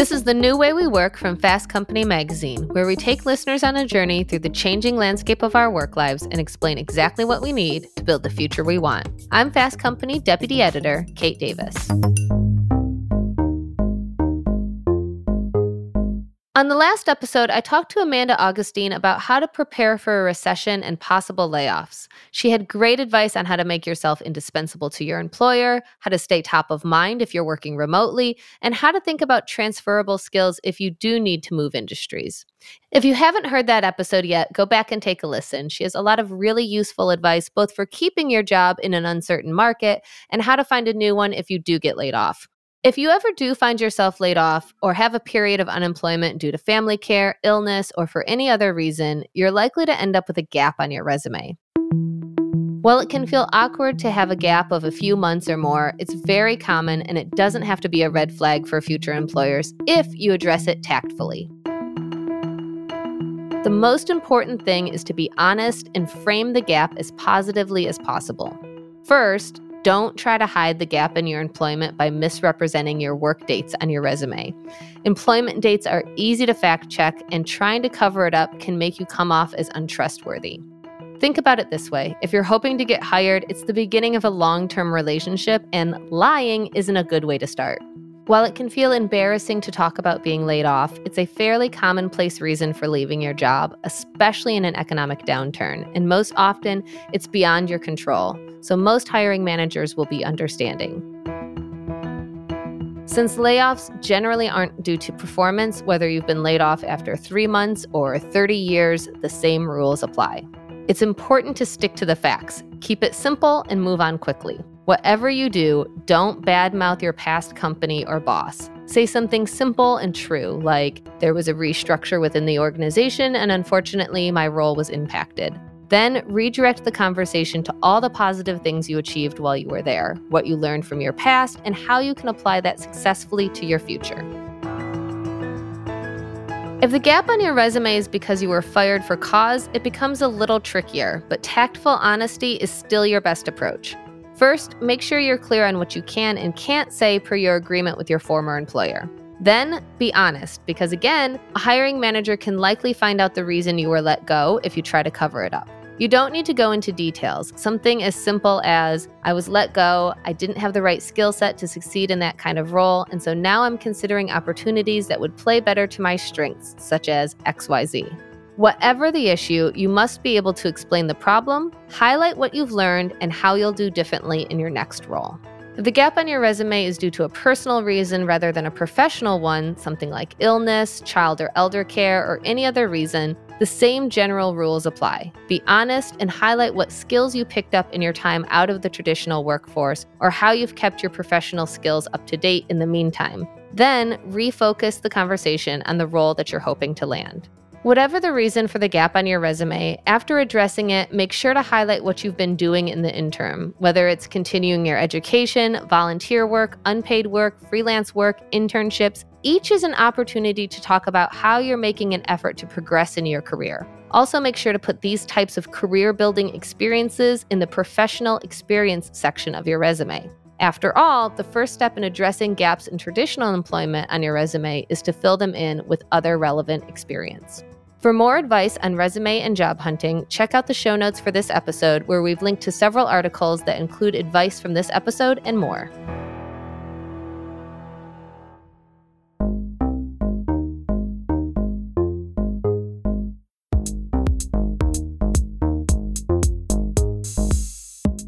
This is the new way we work from Fast Company magazine, where we take listeners on a journey through the changing landscape of our work lives and explain exactly what we need to build the future we want. I'm Fast Company Deputy Editor Kate Davis. On the last episode, I talked to Amanda Augustine about how to prepare for a recession and possible layoffs. She had great advice on how to make yourself indispensable to your employer, how to stay top of mind if you're working remotely, and how to think about transferable skills if you do need to move industries. If you haven't heard that episode yet, go back and take a listen. She has a lot of really useful advice, both for keeping your job in an uncertain market and how to find a new one if you do get laid off. If you ever do find yourself laid off or have a period of unemployment due to family care, illness, or for any other reason, you're likely to end up with a gap on your resume. While it can feel awkward to have a gap of a few months or more, it's very common and it doesn't have to be a red flag for future employers if you address it tactfully. The most important thing is to be honest and frame the gap as positively as possible. First, don't try to hide the gap in your employment by misrepresenting your work dates on your resume. Employment dates are easy to fact check, and trying to cover it up can make you come off as untrustworthy. Think about it this way if you're hoping to get hired, it's the beginning of a long term relationship, and lying isn't a good way to start. While it can feel embarrassing to talk about being laid off, it's a fairly commonplace reason for leaving your job, especially in an economic downturn. And most often, it's beyond your control. So most hiring managers will be understanding. Since layoffs generally aren't due to performance, whether you've been laid off after three months or 30 years, the same rules apply. It's important to stick to the facts, keep it simple, and move on quickly. Whatever you do, don't badmouth your past company or boss. Say something simple and true, like, there was a restructure within the organization, and unfortunately, my role was impacted. Then redirect the conversation to all the positive things you achieved while you were there, what you learned from your past, and how you can apply that successfully to your future. If the gap on your resume is because you were fired for cause, it becomes a little trickier, but tactful honesty is still your best approach. First, make sure you're clear on what you can and can't say per your agreement with your former employer. Then be honest, because again, a hiring manager can likely find out the reason you were let go if you try to cover it up. You don't need to go into details. Something as simple as I was let go, I didn't have the right skill set to succeed in that kind of role, and so now I'm considering opportunities that would play better to my strengths, such as XYZ. Whatever the issue, you must be able to explain the problem, highlight what you've learned, and how you'll do differently in your next role. If the gap on your resume is due to a personal reason rather than a professional one, something like illness, child or elder care, or any other reason, the same general rules apply. Be honest and highlight what skills you picked up in your time out of the traditional workforce or how you've kept your professional skills up to date in the meantime. Then refocus the conversation on the role that you're hoping to land. Whatever the reason for the gap on your resume, after addressing it, make sure to highlight what you've been doing in the interim, whether it's continuing your education, volunteer work, unpaid work, freelance work, internships. Each is an opportunity to talk about how you're making an effort to progress in your career. Also, make sure to put these types of career building experiences in the professional experience section of your resume. After all, the first step in addressing gaps in traditional employment on your resume is to fill them in with other relevant experience. For more advice on resume and job hunting, check out the show notes for this episode, where we've linked to several articles that include advice from this episode and more.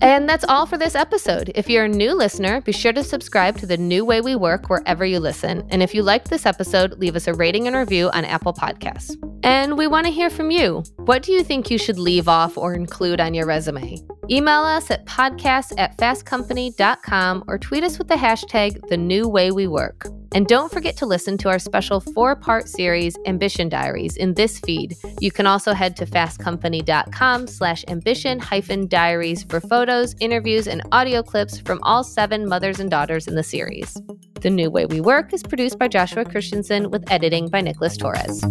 And that's all for this episode. If you're a new listener, be sure to subscribe to the new way we work wherever you listen. And if you liked this episode, leave us a rating and review on Apple Podcasts. And we want to hear from you. What do you think you should leave off or include on your resume? Email us at podcast at fastcompany.com or tweet us with the hashtag the new way we work. And don't forget to listen to our special four part series, Ambition Diaries, in this feed. You can also head to fastcompany.com slash ambition hyphen diaries for photos, interviews, and audio clips from all seven mothers and daughters in the series. The New Way We Work is produced by Joshua Christensen with editing by Nicholas Torres.